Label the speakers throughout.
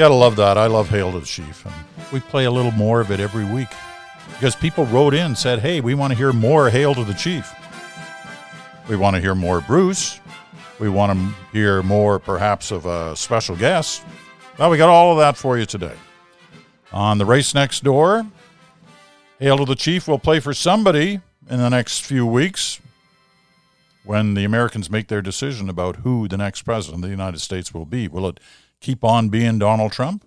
Speaker 1: got to love that. I love Hail to the Chief. And we play a little more of it every week because people wrote in said, hey, we want to hear more Hail to the Chief. We want to hear more Bruce. We want to hear more, perhaps, of a special guest. Well, we got all of that for you today. On the race next door, Hail to the Chief will play for somebody in the next few weeks when the Americans make their decision about who the next president of the United States will be. Will it keep on being Donald Trump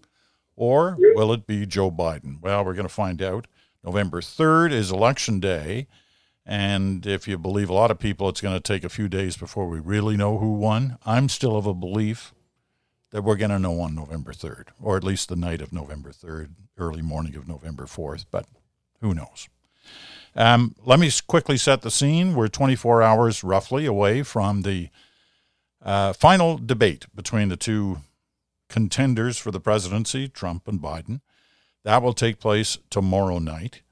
Speaker 1: or will it be Joe Biden? Well, we're going to find out. November 3rd is election day. And if you believe a lot of people, it's going to take a few days before we really know who won. I'm still of a belief that we're going to know on November 3rd, or at least the night of November 3rd, early morning of November 4th, but who knows? Um, let me quickly set the scene. We're 24 hours roughly away from the uh, final debate between the two contenders for the presidency, Trump and Biden. That will take place tomorrow night.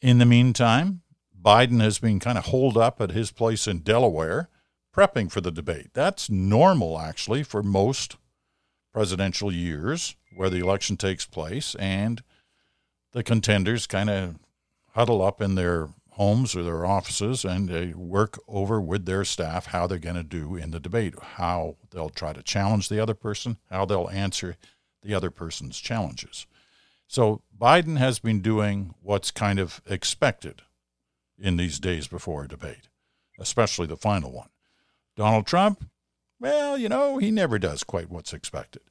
Speaker 1: In the meantime, Biden has been kind of holed up at his place in Delaware, prepping for the debate. That's normal, actually, for most presidential years where the election takes place and the contenders kind of huddle up in their homes or their offices and they work over with their staff how they're going to do in the debate, how they'll try to challenge the other person, how they'll answer the other person's challenges. So Biden has been doing what's kind of expected in these days before a debate, especially the final one. Donald Trump, well, you know, he never does quite what's expected.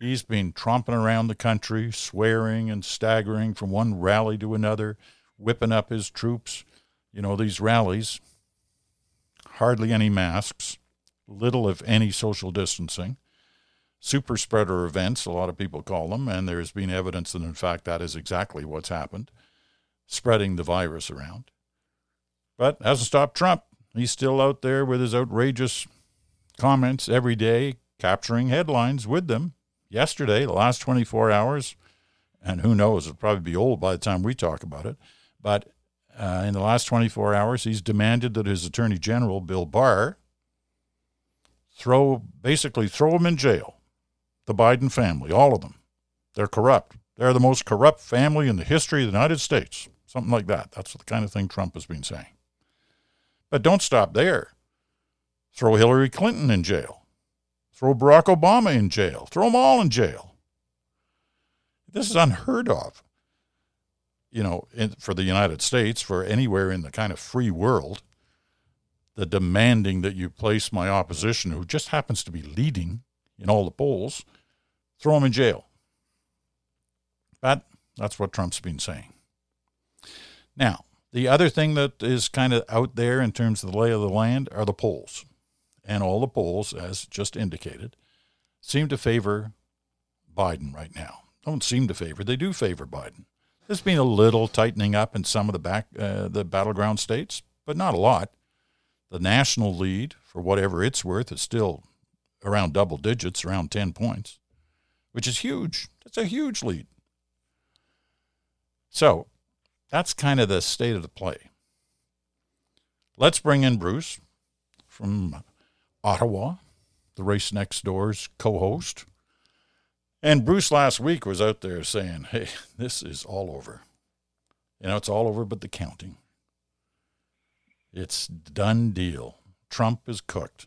Speaker 1: He's been tromping around the country, swearing and staggering from one rally to another, whipping up his troops. You know, these rallies, hardly any masks, little, if any, social distancing, super spreader events, a lot of people call them, and there's been evidence that, in fact, that is exactly what's happened, spreading the virus around. But hasn't stopped Trump. He's still out there with his outrageous comments every day, capturing headlines with them. Yesterday, the last 24 hours, and who knows, it'll probably be old by the time we talk about it. But uh, in the last 24 hours, he's demanded that his Attorney General, Bill Barr, throw basically throw him in jail. The Biden family, all of them. They're corrupt. They're the most corrupt family in the history of the United States. Something like that. That's the kind of thing Trump has been saying. But don't stop there. Throw Hillary Clinton in jail. Throw Barack Obama in jail. Throw them all in jail. This is unheard of you know, in, for the United States, for anywhere in the kind of free world, the demanding that you place my opposition, who just happens to be leading in all the polls, throw him in jail. But that's what Trump's been saying. Now, the other thing that is kind of out there in terms of the lay of the land are the polls. And all the polls, as just indicated, seem to favor Biden right now. Don't seem to favor, they do favor Biden. There's been a little tightening up in some of the back uh, the battleground states, but not a lot. The national lead, for whatever it's worth, is still around double digits, around 10 points, which is huge. That's a huge lead. So that's kind of the state of the play. Let's bring in Bruce from Ottawa, the Race Next Door's co host. And Bruce last week was out there saying, hey, this is all over. You know, it's all over but the counting. It's done deal. Trump is cooked.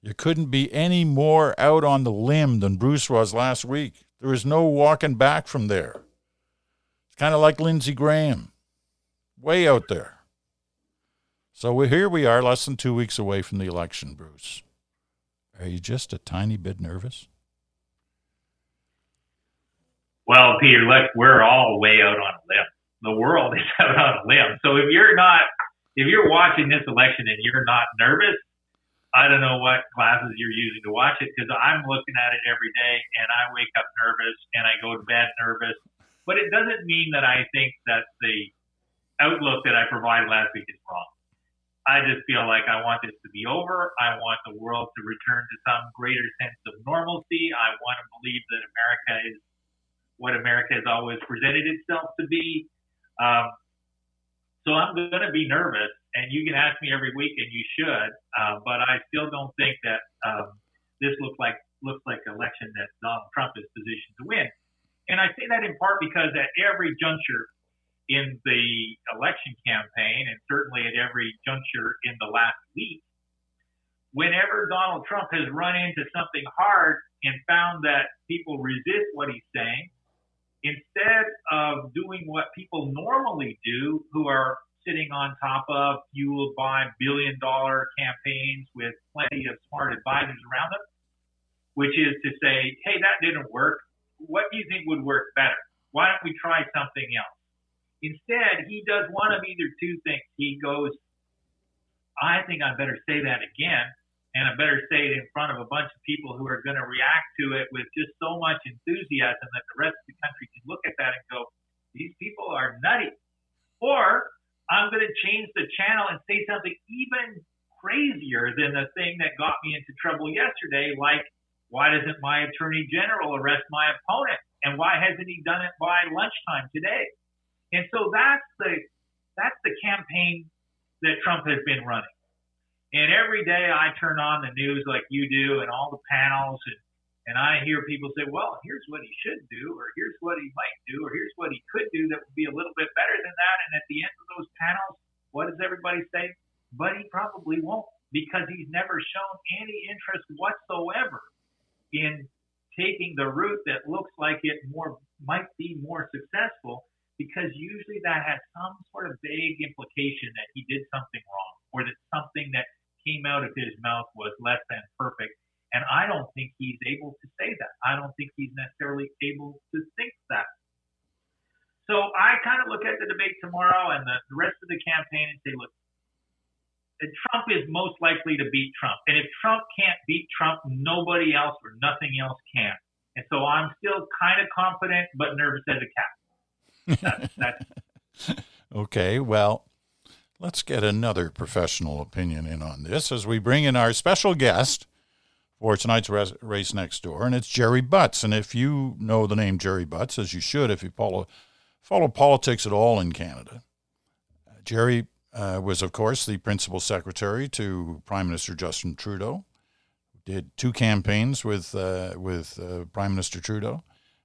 Speaker 1: You couldn't be any more out on the limb than Bruce was last week. There is no walking back from there. It's kind of like Lindsey Graham, way out there. So here we are, less than two weeks away from the election, Bruce. Are you just a tiny bit nervous?
Speaker 2: Well, Peter, look, we're all way out on a limb. The world is out on a limb. So if you're not, if you're watching this election and you're not nervous, I don't know what glasses you're using to watch it because I'm looking at it every day and I wake up nervous and I go to bed nervous. But it doesn't mean that I think that the outlook that I provided last week is wrong. I just feel like I want this to be over. I want the world to return to some greater sense of normalcy. I want to believe that America is what America has always presented itself to be. Um, so I'm going to be nervous, and you can ask me every week, and you should. Uh, but I still don't think that um, this looks like looks like an election that Donald Trump is positioned to win. And I say that in part because at every juncture in the election campaign, and certainly at every juncture in the last week, whenever Donald Trump has run into something hard and found that people resist what he's saying, instead of doing what people normally do, who are sitting on top of, fueled by billion dollar campaigns with plenty of smart advisors around them, which is to say, hey, that didn't work. What do you think would work better? Why don't we try something else? Instead, he does one of either two things. He goes, I think I better say that again, and I better say it in front of a bunch of people who are going to react to it with just so much enthusiasm that the rest of the country can look at that and go, these people are nutty. Or I'm going to change the channel and say something even crazier than the thing that got me into trouble yesterday, like, why doesn't my attorney general arrest my opponent? And why hasn't he done it by lunchtime today? And so that's the that's the campaign that Trump has been running. And every day I turn on the news like you do and all the panels and and I hear people say, well, here's what he should do, or here's what he might do, or here's what he could do that would be a little bit better than that. And at the end of those panels, what does everybody say? But he probably won't because he's never shown any interest whatsoever in taking the route that looks like it more might be more successful because usually that has some sort of vague implication that he did something wrong or that something that came out of his mouth was less than perfect and I don't think he's able to say that. I don't think he's necessarily able to think that. So I kind of look at the debate tomorrow and the, the rest of the campaign and say, look, Trump is most likely to beat Trump. And if Trump can't beat Trump, nobody else or nothing else can. And so I'm still kind of confident, but nervous as a cat. That's, that's
Speaker 1: okay, well, let's get another professional opinion in on this as we bring in our special guest for tonight's race next door, and it's Gerry Butts. And if you know the name Gerry Butts, as you should, if you follow follow politics at all in Canada, Gerry uh, was, of course, the principal secretary to Prime Minister Justin Trudeau. Did two campaigns with uh, with uh, Prime Minister Trudeau.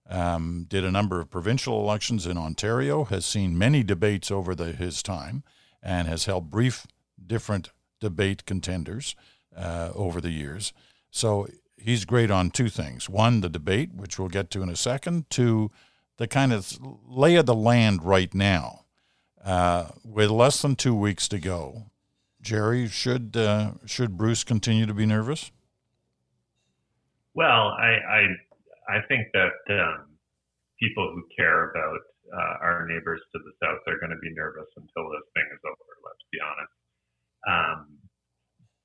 Speaker 1: Um, did a number of provincial elections in Ontario. Has seen many debates over the, his time, and has held brief different debate contenders uh, over the years. So he's great on two things. One, the debate, which we'll get to in a second. Two, the kind of lay of the land right now. Uh, with less than two weeks to go, Gerry, should uh, should Bruce continue to be nervous?
Speaker 3: Well, I I, I think that um, people who care about uh, our neighbors to the south are going to be nervous until this thing is over. Let's be honest. Um,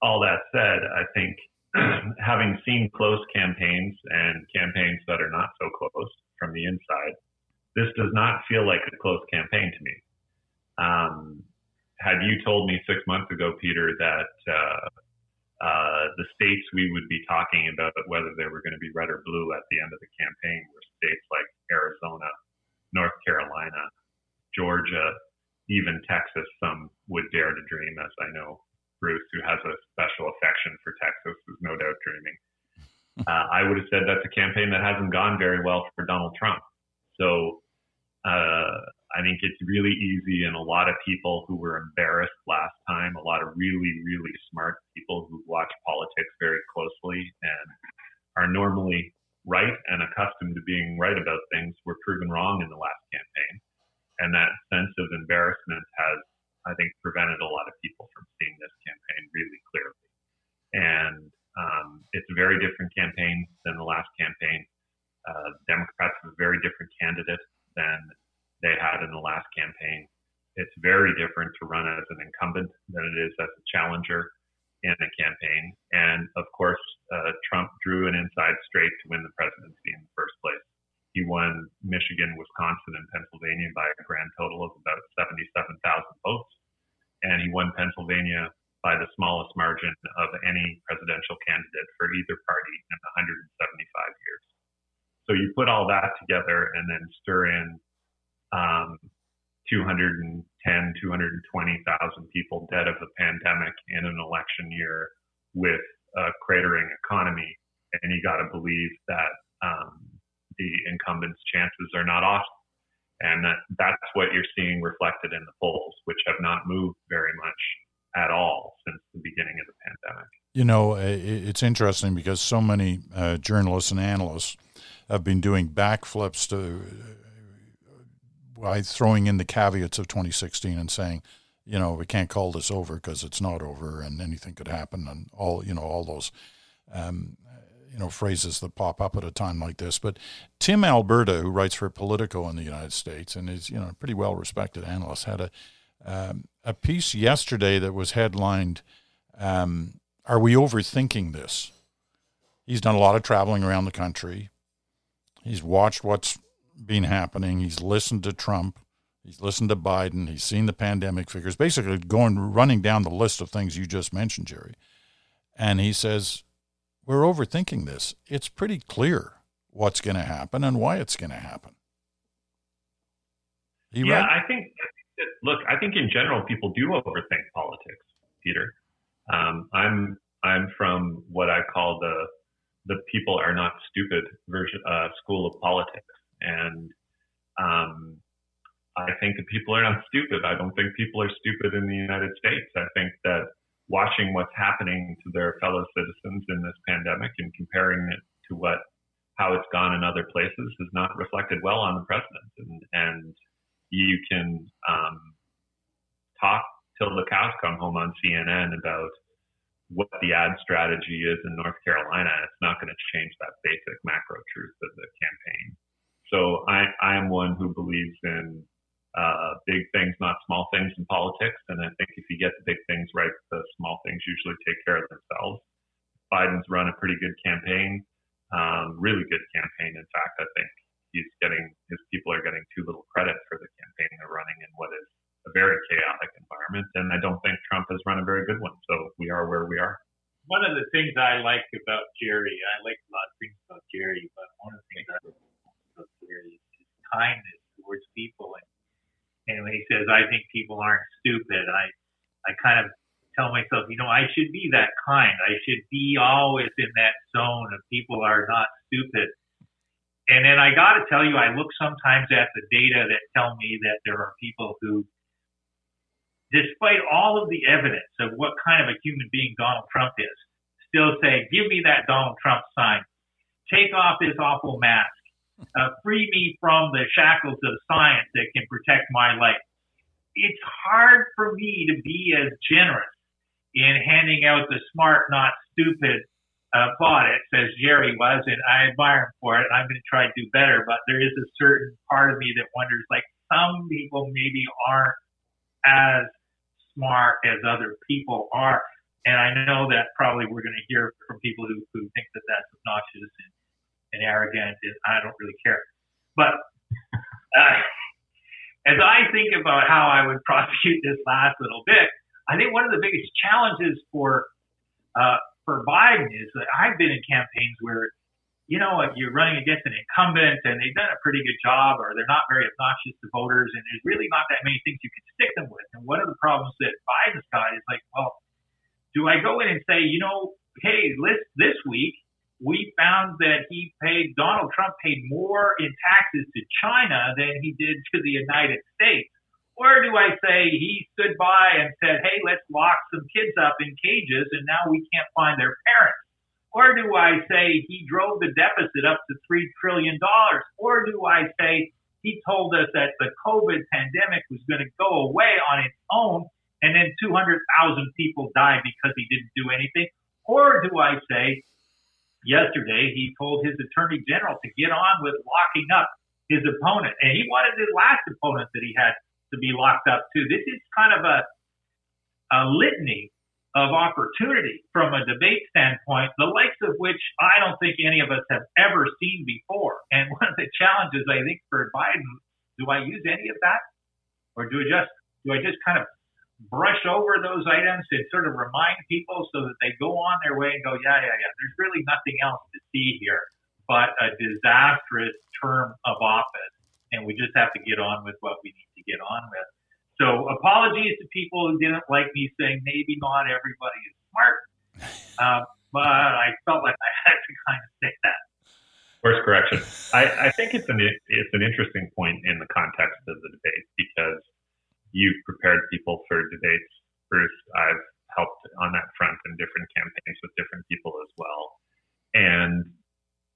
Speaker 3: all that said, I think having seen close campaigns and campaigns that are not so close from the inside, this does not feel like a close campaign to me. Um, had you told me six months ago, Peter, that uh, uh, the states we would be talking about whether they were going to be red or blue at the end of the campaign were states like Arizona, North Carolina, Georgia, even Texas, some would dare to dream, as I know Bruce, who has a special affection for Texas, is no doubt dreaming. Uh, I would have said that's a campaign that hasn't gone very well for Donald Trump. So uh, I think it's really easy, and a lot of people who were embarrassed last time, a lot of really, really smart people who watch politics very closely and are normally right and accustomed to being right about things, were proven wrong in the last campaign. And that sense of embarrassment has I think prevented a lot of people from seeing this campaign really clearly. And um, it's a very different campaign than the last campaign. Uh, Democrats have a very different candidate than they had in the last campaign. It's very different to run as an incumbent than it is as a challenger in a campaign. And of course, uh, Trump drew an inside straight to win the presidency in the first place. He won Michigan, Wisconsin, and Pennsylvania by a grand total of about 77,000 votes. And he won Pennsylvania by the smallest margin of any presidential candidate for either party in 175 years. So you put all that together and then stir in um, 210, 220,000 people dead of the pandemic in an election year with a cratering economy and you got to believe that um, the incumbent's chances are not off. And that, that's what you're seeing reflected in the polls, which have not moved very much at all since the beginning of the pandemic.
Speaker 1: You know, it's interesting because so many uh, journalists and analysts have been doing backflips to by throwing in the caveats of 2016 and saying, you know, we can't call this over because it's not over and anything could happen and all, you know, all those, um, you know, phrases that pop up at a time like this. But Tim Alberta, who writes for Politico in the United States and is, you know, a pretty well respected analyst, had a, um, a piece yesterday that was headlined, um, Are We Overthinking This? He's done a lot of traveling around the country. He's watched what's been happening. He's listened to Trump. He's listened to Biden. He's seen the pandemic figures, basically going running down the list of things you just mentioned, Gerry. And he says, We're overthinking this. It's pretty clear what's going to happen and why it's going to happen.
Speaker 3: He yeah? I think, look, I think in general, people do overthink politics, Peter. Um, I'm I'm from what I call the the people are not stupid version uh, school of politics, and um, I think that people are not stupid. I don't think people are stupid in the United States. I think that watching what's happening to their fellow citizens in this pandemic and comparing it to what how it's gone in other places has not reflected well on the president. And, and you can um, talk till the cows come home on CNN about what the ad strategy is in North Carolina, it's not going to change that basic macro truth of the campaign. So I, I'm one who believes in uh, big things, not small things in politics. And I think if you get the big things right, the small things usually take care of themselves. Biden's run a pretty good campaign, um, really good campaign. In fact, I think he's getting his people are getting too little credit for the campaign they're running in what is a very chaotic environment. And I don't think Trump has run a very good one. So we are where we are.
Speaker 2: One of the things I like about Gerry, I like a lot of things about Gerry, but one of the things I about is kindness towards people. And, and when he says, I think people aren't stupid, I, I kind of tell myself, you know, I should be that kind. I should be always in that zone of people are not stupid. And then I got to tell you, I look sometimes at the data that tell me that there are people who despite all of the evidence of what kind of a human being Donald Trump is, still say, give me that Donald Trump sign. Take off this awful mask. Uh, free me from the shackles of science that can protect my life. It's hard for me to be as generous in handing out the smart, not stupid uh, plaudits as Gerry was, and I admire him for it. I'm going to try to do better, but there is a certain part of me that wonders, like, some people maybe aren't as smart as other people are. And I know that probably we're going to hear from people who, who think that that's obnoxious and, and arrogant, and I don't really care. But uh, as I think about how I would prosecute this last little bit, I think one of the biggest challenges for uh, for Biden is that I've been in campaigns where you know, if you're running against an incumbent and they've done a pretty good job or they're not very obnoxious to voters and there's really not that many things you can stick them with. And one of the problems that Biden's got is like, well, do I go in and say, you know, hey, this, this week we found that he paid, Donald Trump paid more in taxes to China than he did to the United States? Or do I say he stood by and said, hey, let's lock some kids up in cages and now we can't find their parents? Or do I say he drove the deficit up to $3 trillion? Or do I say he told us that the COVID pandemic was going to go away on its own and then 200,000 people died because he didn't do anything? Or do I say yesterday he told his attorney general to get on with locking up his opponent and he wanted his last opponent that he had to be locked up too. This is kind of a, a litany of opportunity from a debate standpoint, the likes of which I don't think any of us have ever seen before. And one of the challenges I think for Biden, do I use any of that? Or do I just do I just kind of brush over those items and sort of remind people so that they go on their way and go, yeah, yeah, yeah, there's really nothing else to see here but a disastrous term of office. And we just have to get on with what we need to get on with. So apologies to people who didn't like me saying maybe not everybody is smart, uh, but I felt like I had to kind of say that. Course correction.
Speaker 3: I, I think it's an it's an interesting point in the context of the debate because you've prepared people for debates. Bruce, I've helped on that front in different campaigns with different people as well, and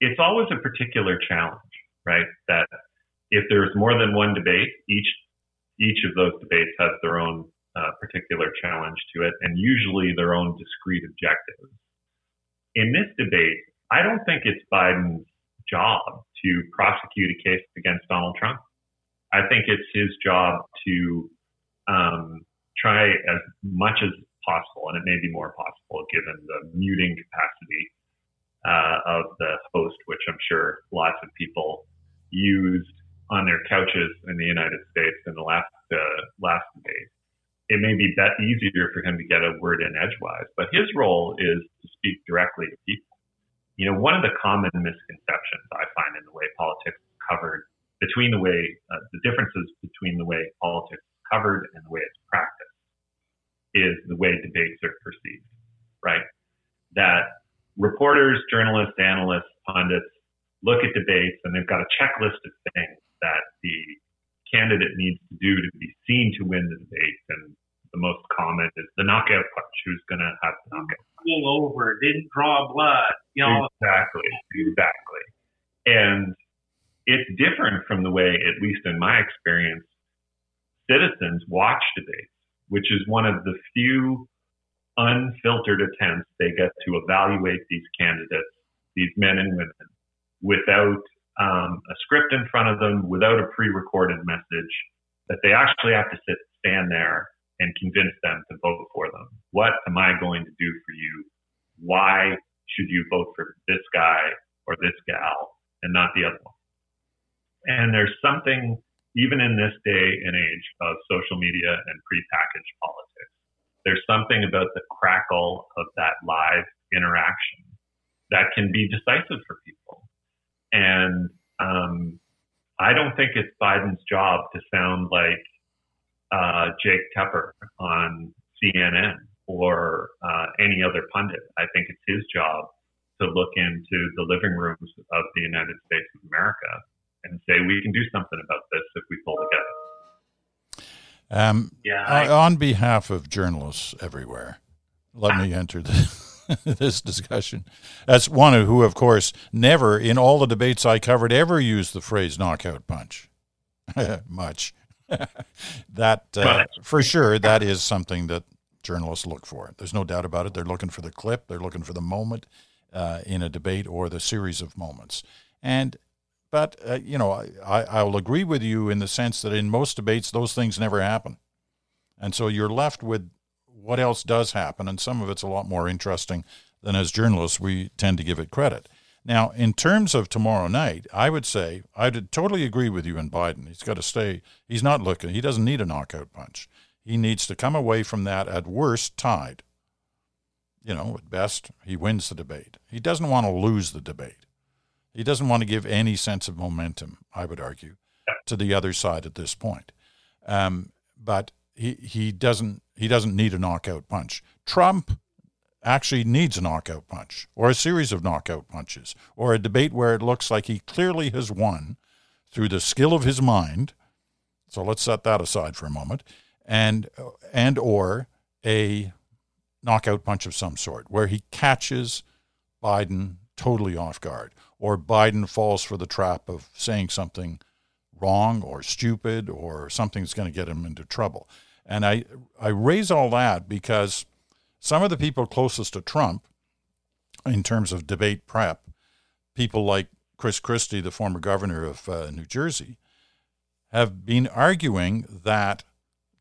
Speaker 3: it's always a particular challenge, right? That if there's more than one debate, each each of those debates has their own uh, particular challenge to it, and usually their own discrete objectives. In this debate, I don't think it's Biden's job to prosecute a case against Donald Trump. I think it's his job to um, try as much as possible, and it may be more possible given the muting capacity uh, of the host, which I'm sure lots of people used on their couches in the United States in the last uh, last debate it may be that easier for him to get a word in edgewise, but his role is to speak directly to people. You know, one of the common misconceptions I find in the way politics is covered between the way uh, the differences between the way politics covered and the way it's practiced is the way debates are perceived, right? That reporters, journalists, analysts, pundits look at debates and they've got a checklist of things that the candidate needs to do to be seen to win the debate. And the most common is the knockout punch. Who's going to have the knockout punch?
Speaker 2: Pull over, didn't draw blood. You know,
Speaker 3: exactly, exactly. And it's different from the way, at least in my experience, citizens watch debates, which is one of the few unfiltered attempts they get to evaluate these candidates, these men and women, without um, a script in front of them, without a pre-recorded message, that they actually have to sit, stand there and convince them to vote for them. What am I going to do for you? Why should you vote for this guy or this gal and not the other one? And there's something, even in this day and age of social media and prepackaged politics, there's something about the crackle of that live interaction that can be decisive for people. And um, I don't think it's Biden's job to sound like uh, Jake Tapper on CNN or uh, any other pundit. I think it's his job to look into the living rooms of the United States of America and say we can do something about this if we pull together.
Speaker 1: Um, yeah, I, on behalf of journalists everywhere, let me enter the, this discussion. As one who, of course, never in all the debates I covered ever used the phrase knockout punch. Much. that uh, for sure that is something that journalists look for. There's no doubt about it. They're looking for the clip. They're looking for the moment uh, in a debate or the series of moments. And but uh, you know, I, I'll agree with you in the sense that in most debates those things never happen, and so you're left with what else does happen, and some of it's a lot more interesting than as journalists we tend to give it credit. Now, in terms of tomorrow night, I would say I'd totally agree with you in Biden. He's got to stay. He's not looking. He doesn't need a knockout punch. He needs to come away from that at worst tied. You know, at best, he wins the debate. He doesn't want to lose the debate. He doesn't want to give any sense of momentum, I would argue, to the other side at this point. Um, but he, he doesn't he doesn't need a knockout punch. Trump actually needs a knockout punch or a series of knockout punches or a debate where it looks like he clearly has won through the skill of his mind. So let's set that aside for a moment and and or a knockout punch of some sort where he catches Biden totally off guard or Biden falls for the trap of saying something wrong or stupid or something that's going to get him into trouble. And I I raise all that because some of the people closest to Trump, in terms of debate prep, people like Chris Christie, the former governor of uh, New Jersey, have been arguing that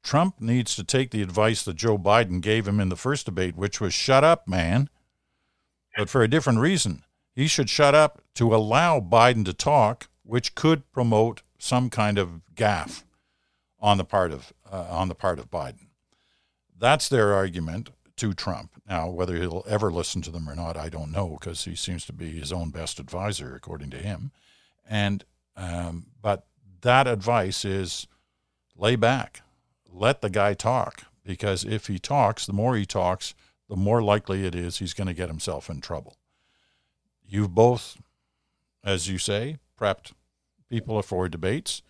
Speaker 1: Trump needs to take the advice that Joe Biden gave him in the first debate, which was shut up, man. But for a different reason. He should shut up to allow Biden to talk, which could promote some kind of gaffe on the part of uh, on the part of Biden. That's their argument to Trump. Now, whether he'll ever listen to them or not, I don't know, because he seems to be his own best advisor, according to him. And um, but that advice is lay back, let the guy talk, because if he talks, the more he talks, the more likely it is he's going to get himself in trouble. You've both, as you say, prepped people for debates.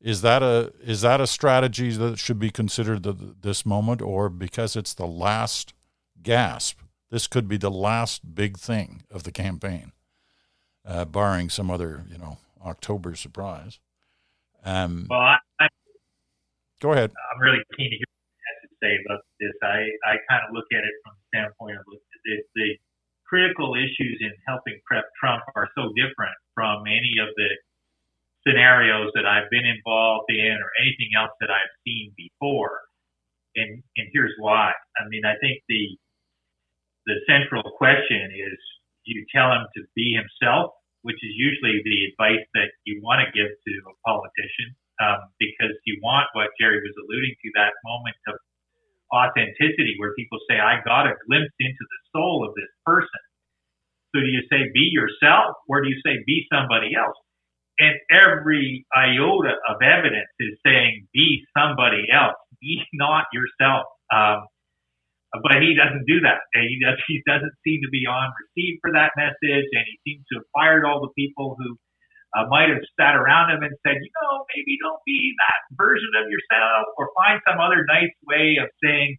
Speaker 1: Is that a is that a strategy that should be considered at this moment, or because it's the last gasp, this could be the last big thing of the campaign, uh, barring some other you know October surprise. Um,
Speaker 2: well, I, I,
Speaker 1: go ahead.
Speaker 2: I'm really keen to hear what you have to say about this. I, I kind of look at it from the standpoint of the, the critical issues in helping prep Trump are so different from any of the scenarios that I've been involved in or anything else that I've seen before. And and here's why. I mean, I think the the central question is you tell him to be himself, which is usually the advice that you want to give to a politician, um, because you want what Gerry was alluding to that moment of authenticity where people say, I got a glimpse into the soul of this person. So do you say be yourself or do you say be somebody else? and every iota of evidence is saying be somebody else, be not yourself. Um, but he doesn't do that. He, does, he doesn't seem to be on receive for that message, and he seems to have fired all the people who uh, might have sat around him and said, you know, maybe don't be that version of yourself, or find some other nice way of saying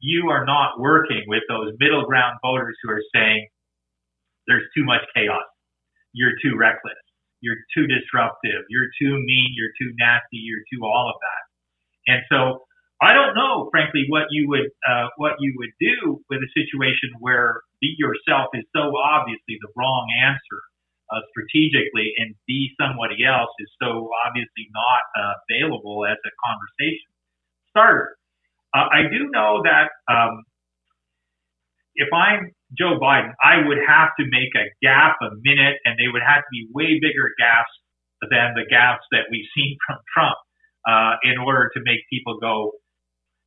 Speaker 2: you are not working with those middle ground voters who are saying there's too much chaos, you're too reckless. You're too disruptive, you're too mean, you're too nasty, you're too all of that. And so I don't know, frankly, what you would uh, what you would do with a situation where be yourself is so obviously the wrong answer uh, strategically, and be somebody else is so obviously not uh, available as a conversation starter. Uh, I do know that um, if I'm Joe Biden, I would have to make a gap a minute, and they would have to be way bigger gaps than the gaps that we've seen from Trump uh, in order to make people go,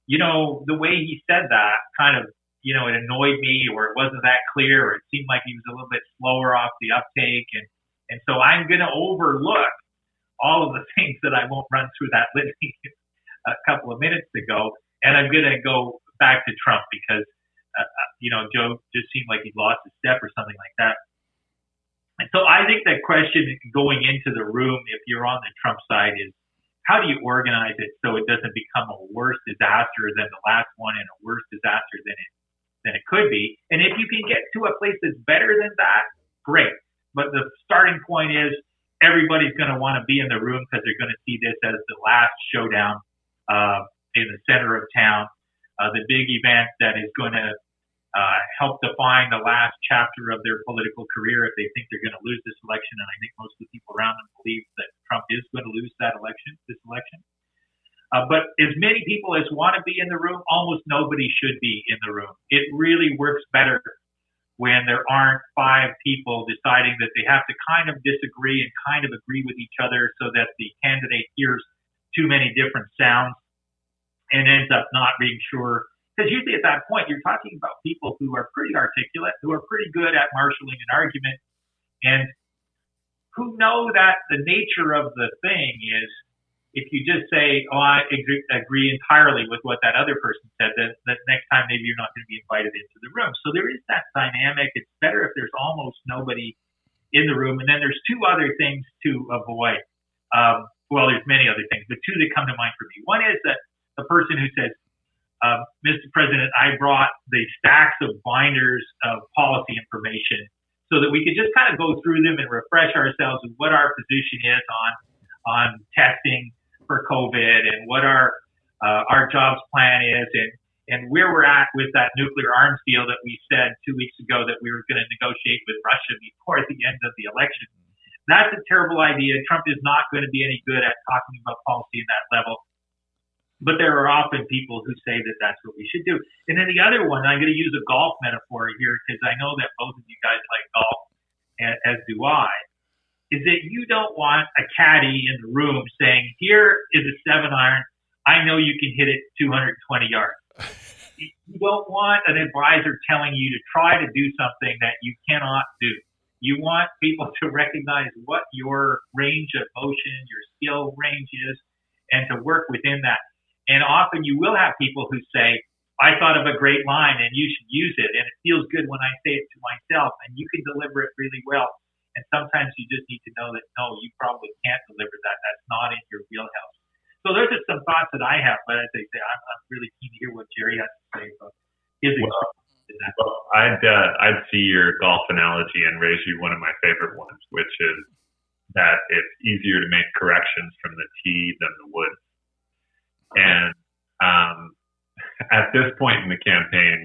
Speaker 2: you know, the way he said that kind of, you know, it annoyed me, or it wasn't that clear, or it seemed like he was a little bit slower off the uptake, and and so I'm going to overlook all of the things that I won't run through that litany a couple of minutes ago, and I'm going to go back to Trump because uh, uh, you know, Joe just seemed like he lost a step or something like that. And so I think that question going into the room, if you're on the Trump side, is how do you organize it so it doesn't become a worse disaster than the last one and a worse disaster than it than it could be? And if you can get to a place that's better than that, great. But the starting point is everybody's going to want to be in the room because they're going to see this as the last showdown uh, in the center of town, uh, the big event that is going to uh, help define the last chapter of their political career if they think they're going to lose this election. And I think most of the people around them believe that Trump is going to lose that election, this election. Uh, but as many people as want to be in the room, almost nobody should be in the room. It really works better when there aren't five people deciding that they have to kind of disagree and kind of agree with each other so that the candidate hears too many different sounds and ends up not being sure because usually at that point, you're talking about people who are pretty articulate, who are pretty good at marshaling an argument, and who know that the nature of the thing is if you just say, oh, I agree entirely with what that other person said, then the next time maybe you're not going to be invited into the room. So there is that dynamic. It's better if there's almost nobody in the room. And then there's two other things to avoid. Um, well, there's many other things, but two that come to mind for me. One is that the person who says, uh, Mr. President, I brought the stacks of binders of policy information so that we could just kind of go through them and refresh ourselves with what our position is on on testing for COVID and what our uh, our jobs plan is and and where we're at with that nuclear arms deal that we said two weeks ago that we were going to negotiate with Russia before the end of the election. That's a terrible idea. Trump is not going to be any good at talking about policy in that level. But there are often people who say that that's what we should do. And then the other one, I'm going to use a golf metaphor here because I know that both of you guys like golf, as do I, is that you don't want a caddy in the room saying, here is a seven iron. I know you can hit it 220 yards. You don't want an advisor telling you to try to do something that you cannot do. You want people to recognize what your range of motion, your skill range is, and to work within that. And often you will have people who say, I thought of a great line and you should use it. And it feels good when I say it to myself and you can deliver it really well. And sometimes you just need to know that no, you probably can't deliver that. That's not in your wheelhouse. So those are some thoughts that I have. But as I say, I'm, I'm really keen to hear what Gerry has to say about his
Speaker 3: well, well, I'd uh, I'd see your golf analogy and raise you one of my favorite ones, which is that it's easier to make corrections from the tee than the woods. And um, at this point in the campaign,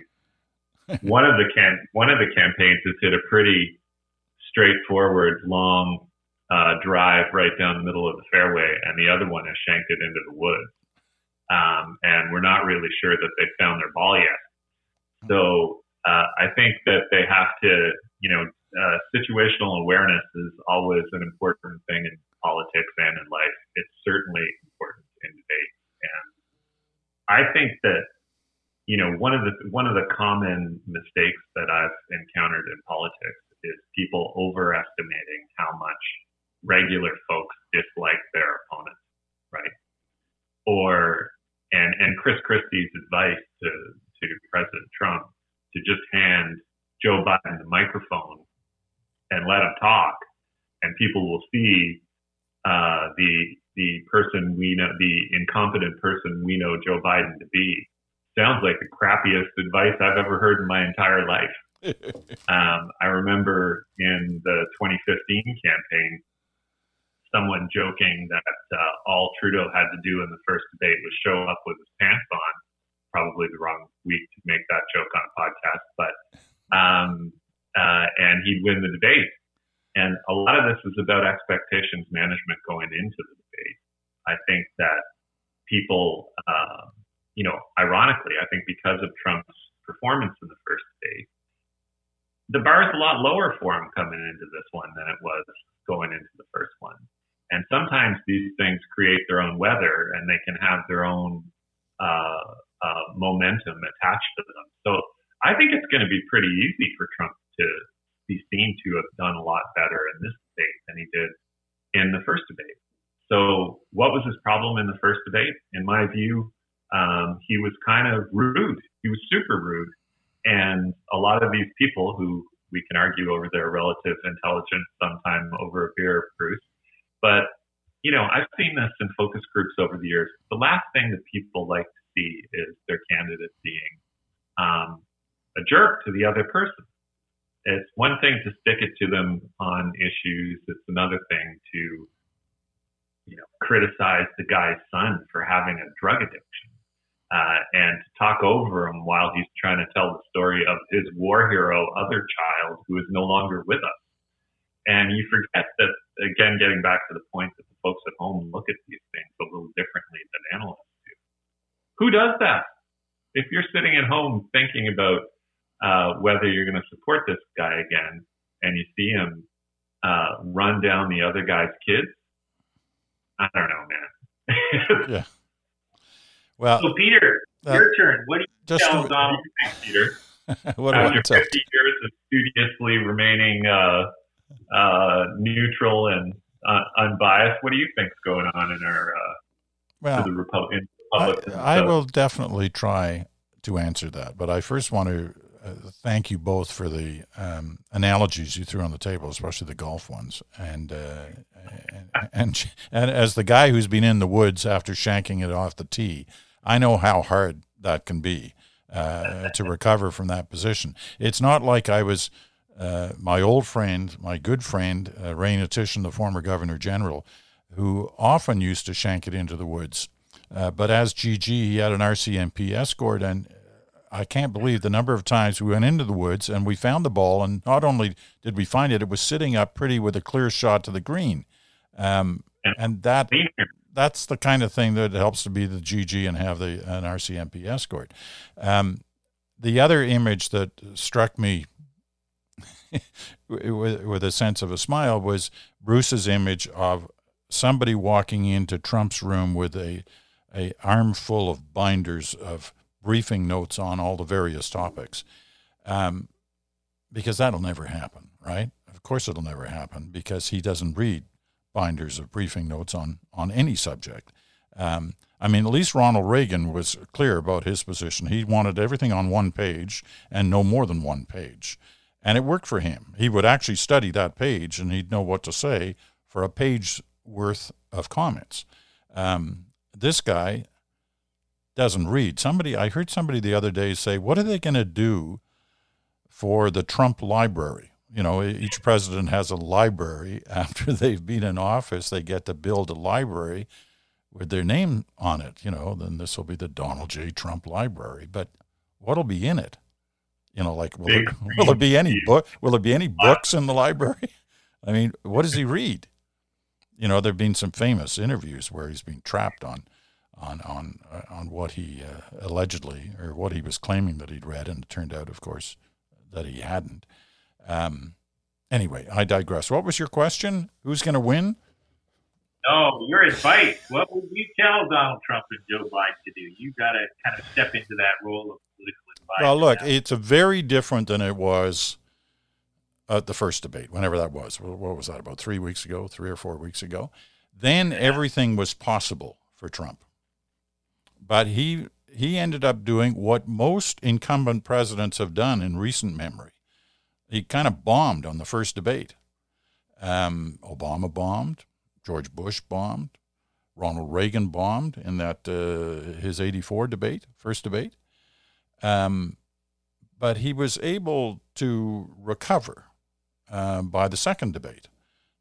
Speaker 3: one of the can one of the campaigns has hit a pretty straightforward long uh, drive right down the middle of the fairway, and the other one has shanked it into the woods. Um, and we're not really sure that they found their ball yet. So uh, I think that they have to, you know, uh, situational awareness is always an important thing in politics and in life. It's certainly important in debate, and I think that you know one of the one of the common mistakes that I've encountered in politics is people overestimating how much regular folks dislike their opponents, right? Or and and Chris Christie's advice to to President Trump to just hand Joe Biden the microphone and let him talk, and people will see uh, the the person we know, the incompetent person we know Joe Biden to be. Sounds like the crappiest advice I've ever heard in my entire life. Um, I remember in the 2015 campaign, someone joking that uh, all Trudeau had to do in the first debate was show up with his pants on. Probably the wrong week to make that joke on a podcast, but um, uh, and he'd win the debate. And a lot of this is about expectations management going into the debate. I think that people, uh, you know, ironically, I think because of Trump's performance in the first debate, the bar is a lot lower for him coming into this one than it was going into the first one. And sometimes these things create their own weather and they can have their own uh, uh, momentum attached to them. So I think it's going to be pretty easy for Trump to be seen to have done a lot better in this debate than he did in the first debate. So what was his problem in the first debate? In my view, um, he was kind of rude. He was super rude. And a lot of these people who we can argue over their relative intelligence sometime over a beer, Bruce, but you know, I've seen this in focus groups over the years. The last thing that people like to see is their candidate being um, a jerk to the other person. It's one thing to stick it to them on issues. It's another thing to, you know, criticize the guy's son for having a drug addiction. Uh, and to talk over him while he's trying to tell the story of his war hero, other child who is no longer with us. And you forget that, again, getting back to the point that the folks at home look at these things a little differently than analysts do. Who does that? If you're sitting at home thinking about uh, whether you're going to support this guy again and you see him uh, run down the other guy's kids, I don't know, man.
Speaker 1: yeah. Well,
Speaker 2: so Peter, uh, your turn. What do you tell Donald Trump, Peter?
Speaker 1: what
Speaker 2: After 50 years of studiously remaining uh, uh, neutral and uh, unbiased. What do you think's going on in our uh,
Speaker 1: well,
Speaker 2: the Repu-
Speaker 1: I, I will definitely try to answer that, but I first want to thank you both for the um, analogies you threw on the table, especially the golf ones. And, uh, and, and and as the guy who's been in the woods after shanking it off the tee, I know how hard that can be uh, to recover from that position. It's not like I was uh, my old friend, my good friend, uh, Ray Hnatyshyn, the former Governor General, who often used to shank it into the woods. Uh, but as GG, he had an RCMP escort, and I can't believe the number of times we went into the woods and we found the ball, and not only did we find it, it was sitting up pretty with a clear shot to the green. Um, and that that's the kind of thing that helps to be the GG and have the an RCMP escort. Um, the other image that struck me with, with a sense of a smile was Bruce's image of somebody walking into Trump's room with a a armful of binders of briefing notes on all the various topics, um, because that'll never happen, right? Of course, it'll never happen because he doesn't read binders of briefing notes on on any subject. Um, I mean, at least Ronald Reagan was clear about his position. He wanted everything on one page and no more than one page. And it worked for him. He would actually study that page and he'd know what to say for a page worth of comments. Um, this guy doesn't read. Somebody, I heard somebody the other day say, What are they going to do for the Trump library? You know, each president has a library. After they've been in office, they get to build a library with their name on it. You know, then this will be the Donald J. Trump Library. But what'll be in it? You know, like will, there, will there be any book? Will there be any books in the library? I mean, what does he read? You know, there've been some famous interviews where he's been trapped on, on on uh, on what he uh, allegedly or what he was claiming that he'd read, and it turned out, of course, that he hadn't. Um, anyway, I digress. What was your question? Who's going to win?
Speaker 2: No, your advice. What would you tell Donald Trump and Joe Biden to do? You got to kind of step into that role of political advisor.
Speaker 1: Well, look, now. it's a very different than it was at the first debate, whenever that was. What was that, about three weeks ago, three or four weeks ago? Then yeah. everything was possible for Trump. But he he ended up doing what most incumbent presidents have done in recent memory. He kind of bombed on the first debate. Um, Obama bombed. George Bush bombed. Ronald Reagan bombed in that uh, his 84 debate, first debate. Um, but he was able to recover uh, by the second debate.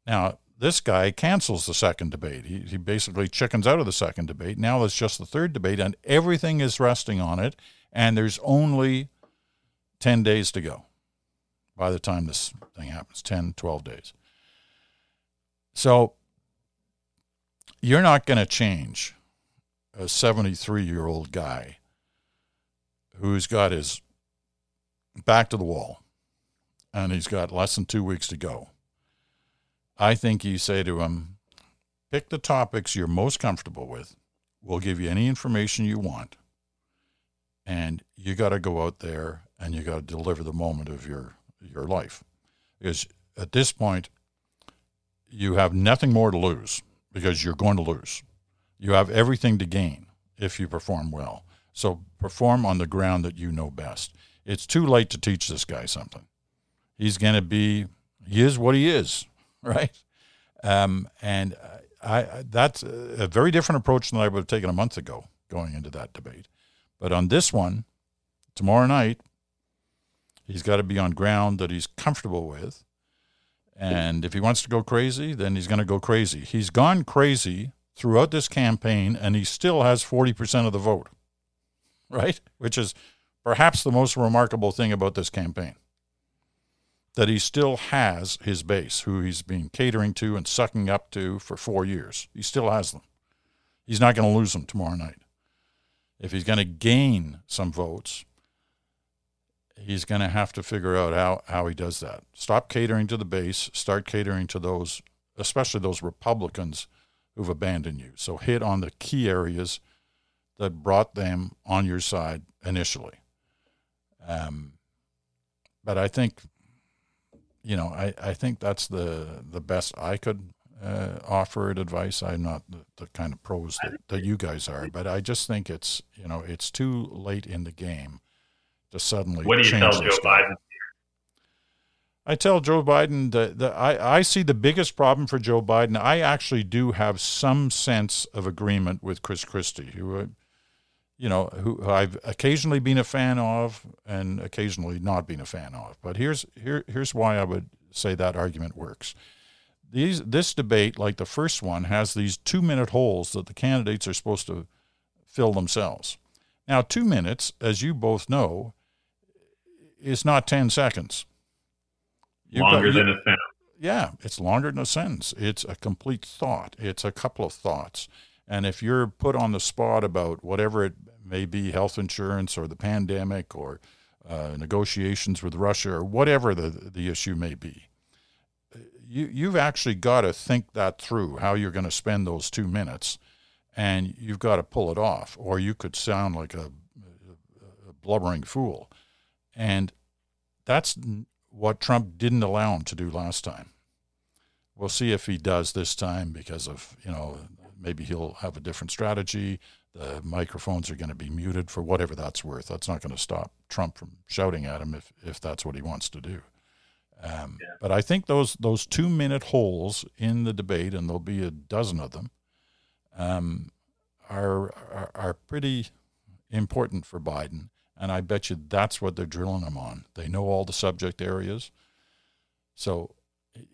Speaker 1: Now, this guy cancels the second debate. He, he basically chickens out of the second debate. Now it's just the third debate, and everything is resting on it. And there's only 10 days to go by the time this thing happens 10, 12 days. So you're not going to change a 73 year old guy who's got his back to the wall and he's got less than two weeks to go. I think you say to him, pick the topics you're most comfortable with. We'll give you any information you want. And you got to go out there and you got to deliver the moment of your, your life. Because at this point, you have nothing more to lose because you're going to lose. You have everything to gain if you perform well. So perform on the ground that you know best. It's too late to teach this guy something. He's going to be, he is what he is, right? Um, and I, that's a very different approach than I would have taken a month ago going into that debate. But on this one, tomorrow night, he's got to be on ground that he's comfortable with and if he wants to go crazy, then he's going to go crazy. He's gone crazy throughout this campaign, and he still has 40% of the vote, right? Which is perhaps the most remarkable thing about this campaign. That he still has his base, who he's been catering to and sucking up to for four years. He still has them. He's not going to lose them tomorrow night. If he's going to gain some votes, he's going to have to figure out how, how he does that. Stop catering to the base, start catering to those, especially those Republicans who've abandoned you. So hit on the key areas that brought them on your side initially. Um, but I think, you know, I, I think that's the the best I could uh, offer advice. I'm not the, the kind of pros that, that you guys are, but I just think it's you know it's too late in the game to suddenly.
Speaker 3: What do you tell Joe stuff. Biden?
Speaker 1: I tell Joe Biden that, that I, I see the biggest problem for Joe Biden. I actually do have some sense of agreement with Chris Christie, who, uh, you know, who I've occasionally been a fan of and occasionally not been a fan of. But here's here here's why I would say that argument works. These this debate, like the first one, has these two minute holes that the candidates are supposed to fill themselves. Now, two minutes, as you both know, is not 10 seconds.
Speaker 3: You've longer got, than a sentence.
Speaker 1: Yeah, it's longer than a sentence. It's a complete thought, it's a couple of thoughts. And if you're put on the spot about whatever it may be health insurance or the pandemic or uh, negotiations with Russia or whatever the, the issue may be, you, you've actually got to think that through how you're going to spend those two minutes and you've got to pull it off, or you could sound like a, a blubbering fool. And that's what Trump didn't allow him to do last time. We'll see if he does this time because of, you know, maybe he'll have a different strategy. The microphones are going to be muted for whatever that's worth. That's not going to stop Trump from shouting at him if, if that's what he wants to do. Um,
Speaker 2: Yeah.
Speaker 1: But I think those those two minute holes in the debate, and there'll be a dozen of them, um, are, are are pretty important for Biden. And I bet you that's what they're drilling him on. They know all the subject areas, so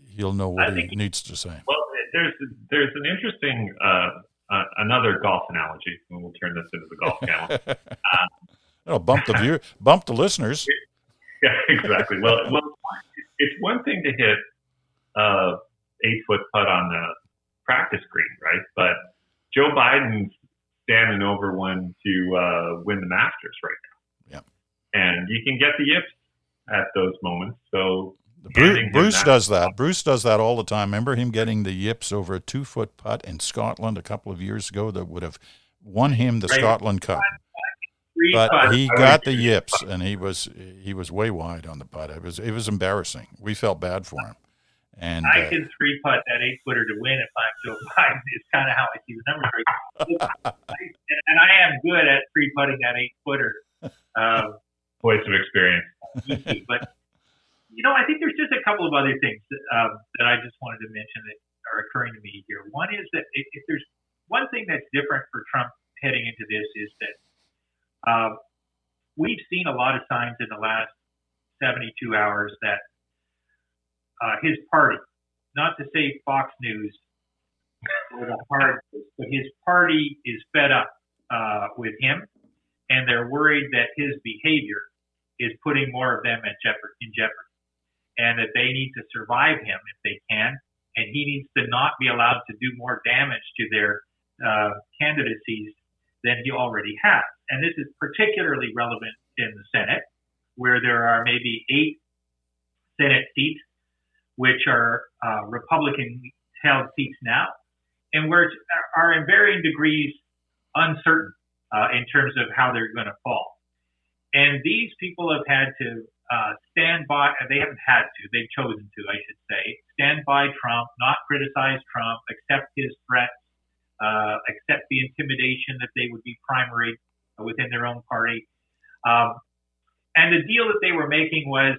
Speaker 1: he'll know what he needs to say.
Speaker 3: Well, there's there's an interesting uh, uh, another golf analogy, and we'll turn this into the golf channel.
Speaker 1: It'll bump the view, bump the listeners.
Speaker 3: yeah, exactly. Well, well, it's one thing to hit a eight foot putt on the practice green, right? But Joe Biden's standing over one to uh, win the Masters right now.
Speaker 1: Yep.
Speaker 3: And you can get the yips at those moments. So
Speaker 1: Bruce, Bruce does that. Bruce does that all the time. Remember him getting the yips over a two foot putt in Scotland a couple of years ago that would have won him the
Speaker 2: Right.
Speaker 1: Scotland Cup. But he got the yips, and he was he was way wide on the putt. It was it was embarrassing. We felt bad for him, and
Speaker 2: I
Speaker 1: uh,
Speaker 2: can three putt that eight footer to win if I'm Joe Biden. It's kind of how I see the numbers. Right. and I am good at three putting that eight footer. Um,
Speaker 3: voice of experience.
Speaker 2: but you know, I think there's just a couple of other things that, um, that I just wanted to mention that are occurring to me here. One is that if, if there's one thing that's different for Trump heading into this is that uh, we've seen a lot of signs in the last 72 hours that uh, his party, not to say Fox News but his party is fed up uh, with him, and they're worried that his behavior is putting more of them at jeopardy, in jeopardy, and that they need to survive him if they can, and he needs to not be allowed to do more damage to their uh, candidacies than he already has. And this is particularly relevant in the Senate, where there are maybe eight Senate seats which are uh, Republican-held seats now, and which are in varying degrees uncertain uh, in terms of how they're going to fall. And these people have had to uh, stand by, they haven't had to, they've chosen to, I should say, stand by Trump, not criticize Trump, accept his threats, uh, accept the intimidation that they would be primaried within their own party. Um, and the deal that they were making was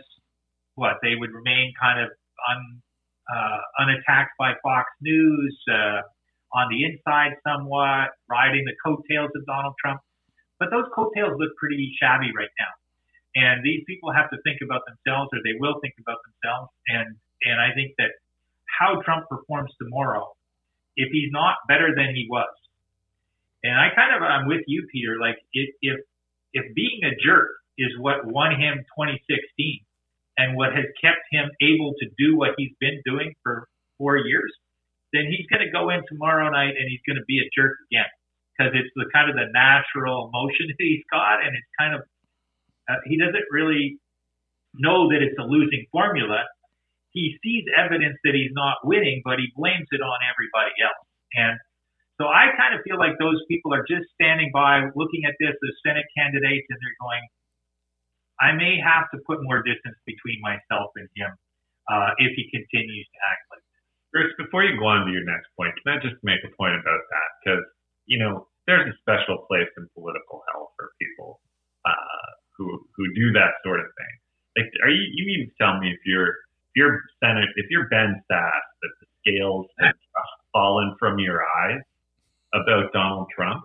Speaker 2: what? They would remain kind of un, uh, unattacked by Fox News, uh, on the inside somewhat, riding the coattails of Donald Trump. But those coattails look pretty shabby right now. And these people have to think about themselves, or they will think about themselves. And and I think that how Trump performs tomorrow, if he's not better than he was, and I kind of I'm with you, Peter. Like if if if being a jerk is what won him 2016, and what has kept him able to do what he's been doing for four years, then he's going to go in tomorrow night and he's going to be a jerk again because it's the kind of the natural emotion that he's got, and it's kind of uh, he doesn't really know that it's a losing formula. He sees evidence that he's not winning, but he blames it on everybody else. And so I kind of feel like those people are just standing by, looking at this as Senate candidates, and they're going, I may have to put more distance between myself and him uh, if he continues to act like this.
Speaker 3: Before you go on to your next point, can I just make a point about that? Because, you know, there's a special place in political hell for people uh, who who do that sort of thing. Like, are you you mean to tell me if you're if you're Senate if you're Ben Sasse that the scales have fallen from your eyes about Donald Trump,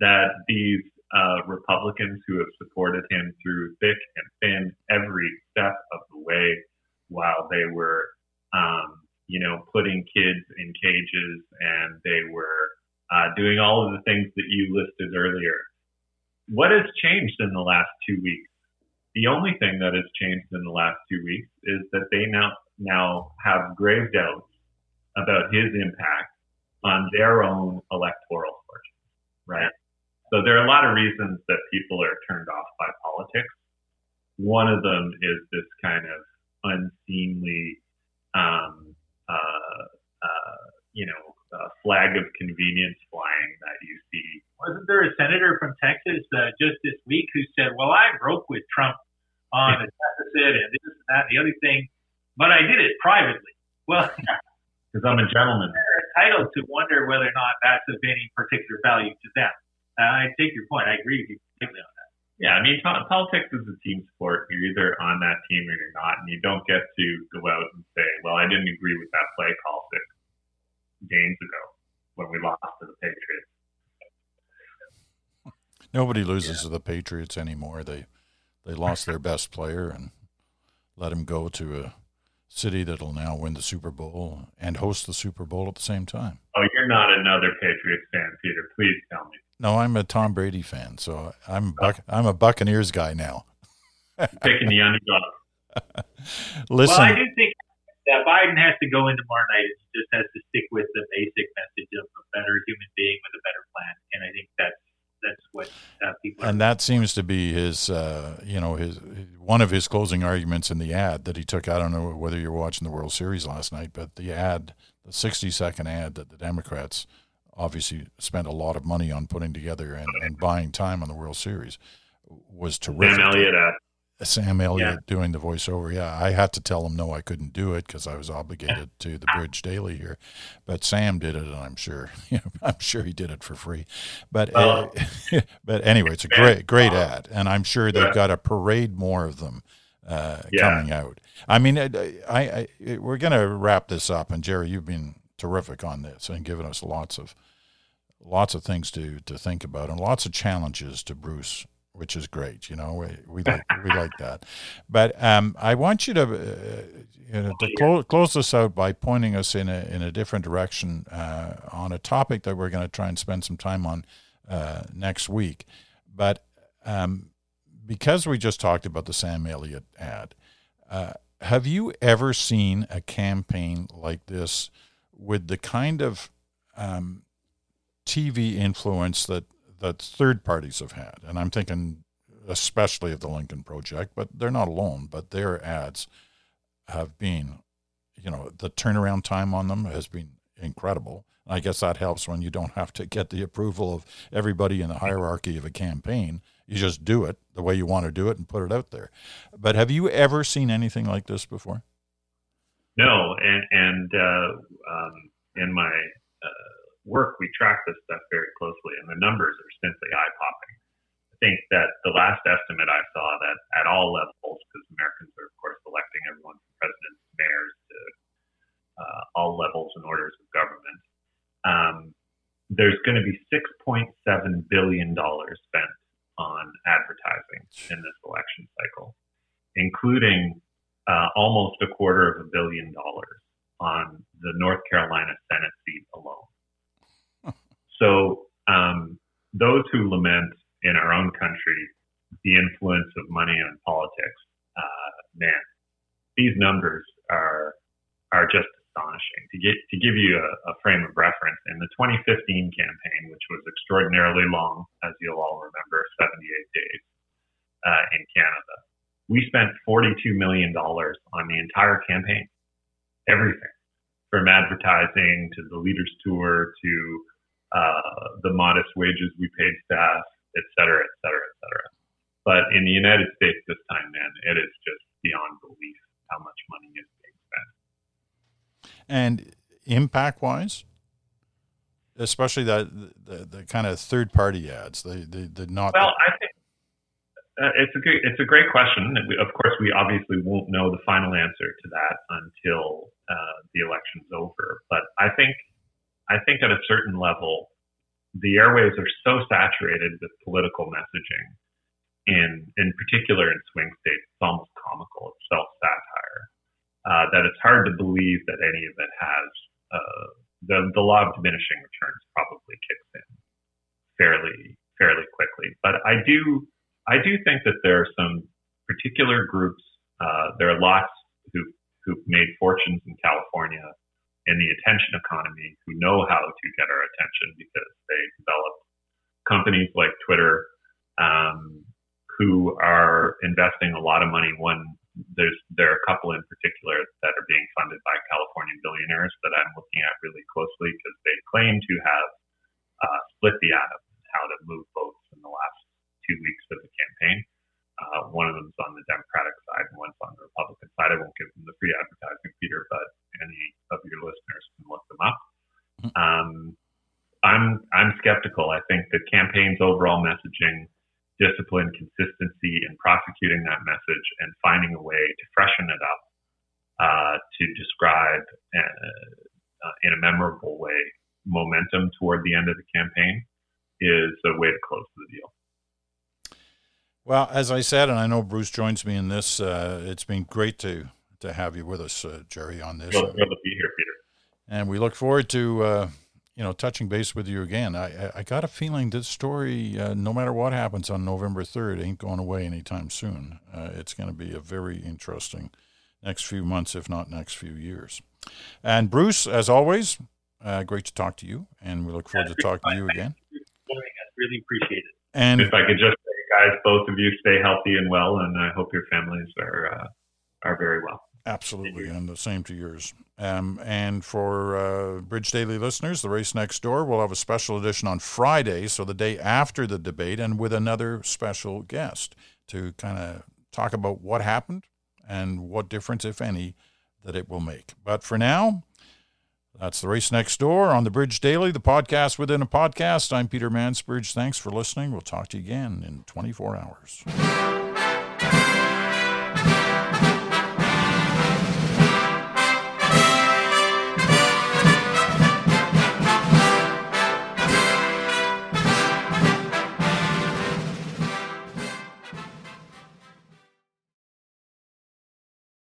Speaker 3: that these uh, Republicans who have supported him through thick and thin every step of the way, while they were, um, you know, putting kids in cages and they were uh, doing all of the things that you listed earlier. What has changed in the last two weeks? The only thing that has changed in the last two weeks is that they now now have grave doubts about his impact on their own electoral fortunes, right? So there are a lot of reasons that people are turned off by politics. One of them is this kind of unseemly, um, uh, uh, you know, uh, flag of convenience flying that you see.
Speaker 2: Wasn't there a senator from Texas uh, just this week who said, "Well, I broke with Trump on the deficit and this and that and the other thing, but I did it privately." Well,
Speaker 3: Because I'm a gentleman.
Speaker 2: they're entitled to wonder whether or not that's of any particular value to them. Uh, I take your point. I agree with you completely on that.
Speaker 3: Yeah, I mean, po- politics is a team sport. You're either on that team or you're not, and you don't get to go out and say, "Well, I didn't agree with that play call six games ago when we lost to the Patriots."
Speaker 1: Nobody loses yeah. to the Patriots anymore. They they lost their best player and let him go to a city that'll now win the Super Bowl and host the Super Bowl at the same time.
Speaker 3: Oh, you're not another Patriots fan, Peter. Please tell me.
Speaker 1: No, I'm a Tom Brady fan, so I'm Buc- I'm a Buccaneers guy now.
Speaker 3: Picking the underdog.
Speaker 1: Listen,
Speaker 2: well, I do think that Biden has to go in tomorrow night and he just has to stick with the basic message of a better human being with a better plan, and I think that's that's what uh, people.
Speaker 1: And that seems to be his, uh, you know, his one of his closing arguments in the ad that he took. I don't know whether you were watching the World Series last night, but the ad, the sixty-second ad that the Democrats obviously spent a lot of money on putting together and, and buying time on the World Series was terrific.
Speaker 3: Sam Elliott ad.
Speaker 1: Sam Elliott yeah. doing the voiceover. Yeah, I had to tell him no, I couldn't do it because I was obligated to the Bridge Daily here. But Sam did it, and I'm sure, you know, I'm sure he did it for free. But uh, but anyway, it's a great great ad, and I'm sure they've got a parade more of them uh, yeah. coming out. I mean, I, I, I we're going to wrap this up, and Gerry, you've been terrific on this and given us lots of lots of things to to think about and lots of challenges to Bruce which is great. You know, we, we like we like that. But um, I want you to uh, you know to close close this out by pointing us in a in a different direction uh, on a topic that we're going to try and spend some time on uh, next week. But um, because we just talked about the Sam Elliott ad, uh, have you ever seen a campaign like this with the kind of um, TV influence that that third parties have had, and I'm thinking especially of the Lincoln Project, but they're not alone. But their ads have been, you know, the turnaround time on them has been incredible. I guess that helps when you don't have to get the approval of everybody in the hierarchy of a campaign. You just do it the way you want to do it and put it out there. But have you ever seen anything like this before?
Speaker 3: No, and and uh, um, in my work, we track this stuff very closely, and the numbers are simply eye popping. I think that the last estimate I saw that at all levels, because Americans are, of course, electing everyone from presidents, mayors to uh, all levels and orders of government, um, there's going to be $6.7 billion spent on advertising in this election cycle, including uh, almost a quarter of a billion dollars on the North Carolina Senate seat alone. So um, those who lament in our own country the influence of money on politics, uh, man, these numbers are are just astonishing. To get to give you a, a, frame of reference, in the 2015 campaign, which was extraordinarily long, as you'll all remember, 78 days uh, in Canada, we spent 42 million dollars on the entire campaign, everything from advertising to the leaders tour to uh, the modest wages we paid staff, et cetera, et cetera, et cetera. But in the United States this time, man, it is just beyond belief how much money is being spent.
Speaker 1: And impact wise, especially that the, the kind of third party ads, the the, the not.
Speaker 3: Well, I think uh, it's a good, it's a great question. Of course, we obviously won't know the final answer to that until uh, the election's over. But I think I think at a certain level, the airways are so saturated with political messaging, in in particular in swing states, it's almost comical. It's self satire uh, that it's hard to believe that any of it has uh, the the law of diminishing returns probably kicks in fairly fairly quickly. But I do I do think that there are some particular groups. Uh, there are lots who who've made fortunes in California in the attention economy who know how to get our attention because they develop companies like Twitter um, who are investing a lot of money. One, there's there are a couple in particular that are being funded by California billionaires that I'm looking at really closely because they claim to have uh, split the atom, how to move votes in the last two weeks of the campaign. Uh, one of them is on the Democratic side and one's on the Republican side. I won't give them the free advertising, Peter, but any of your listeners can look them up. Mm-hmm. Um, I'm I'm skeptical. I think the campaign's overall messaging discipline, consistency, and prosecuting that message and finding a way to freshen it up uh, to describe uh, uh, in a memorable way momentum toward the end of the campaign is a way to close the deal.
Speaker 1: Well, as I said, and I know Bruce joins me in this, uh, it's been great to to have you with us, uh, Gerry, on this.
Speaker 3: Thrilled, to be here, Peter.
Speaker 1: And we look forward to uh, you know touching base with you again. I I got a feeling this story, uh, no matter what happens on November third, ain't going away anytime soon. Uh, it's going to be a very interesting next few months, if not next few years. And Bruce, as always, uh, great to talk to you, and we look forward to talking to you again.
Speaker 2: Really appreciate it.
Speaker 3: And if I could just guys, both of you stay healthy and well, and I hope your families are uh, are very well.
Speaker 1: Absolutely, and the same to yours. Um, and for uh, Bridge Daily listeners, the race next door will have a special edition on Friday, so the day after the debate, and with another special guest to kind of talk about what happened and what difference, if any, that it will make. But for now, that's the race next door on the Bridge Daily, the podcast within a podcast. I'm Peter Mansbridge. Thanks for listening. We'll talk to you again in 24 hours.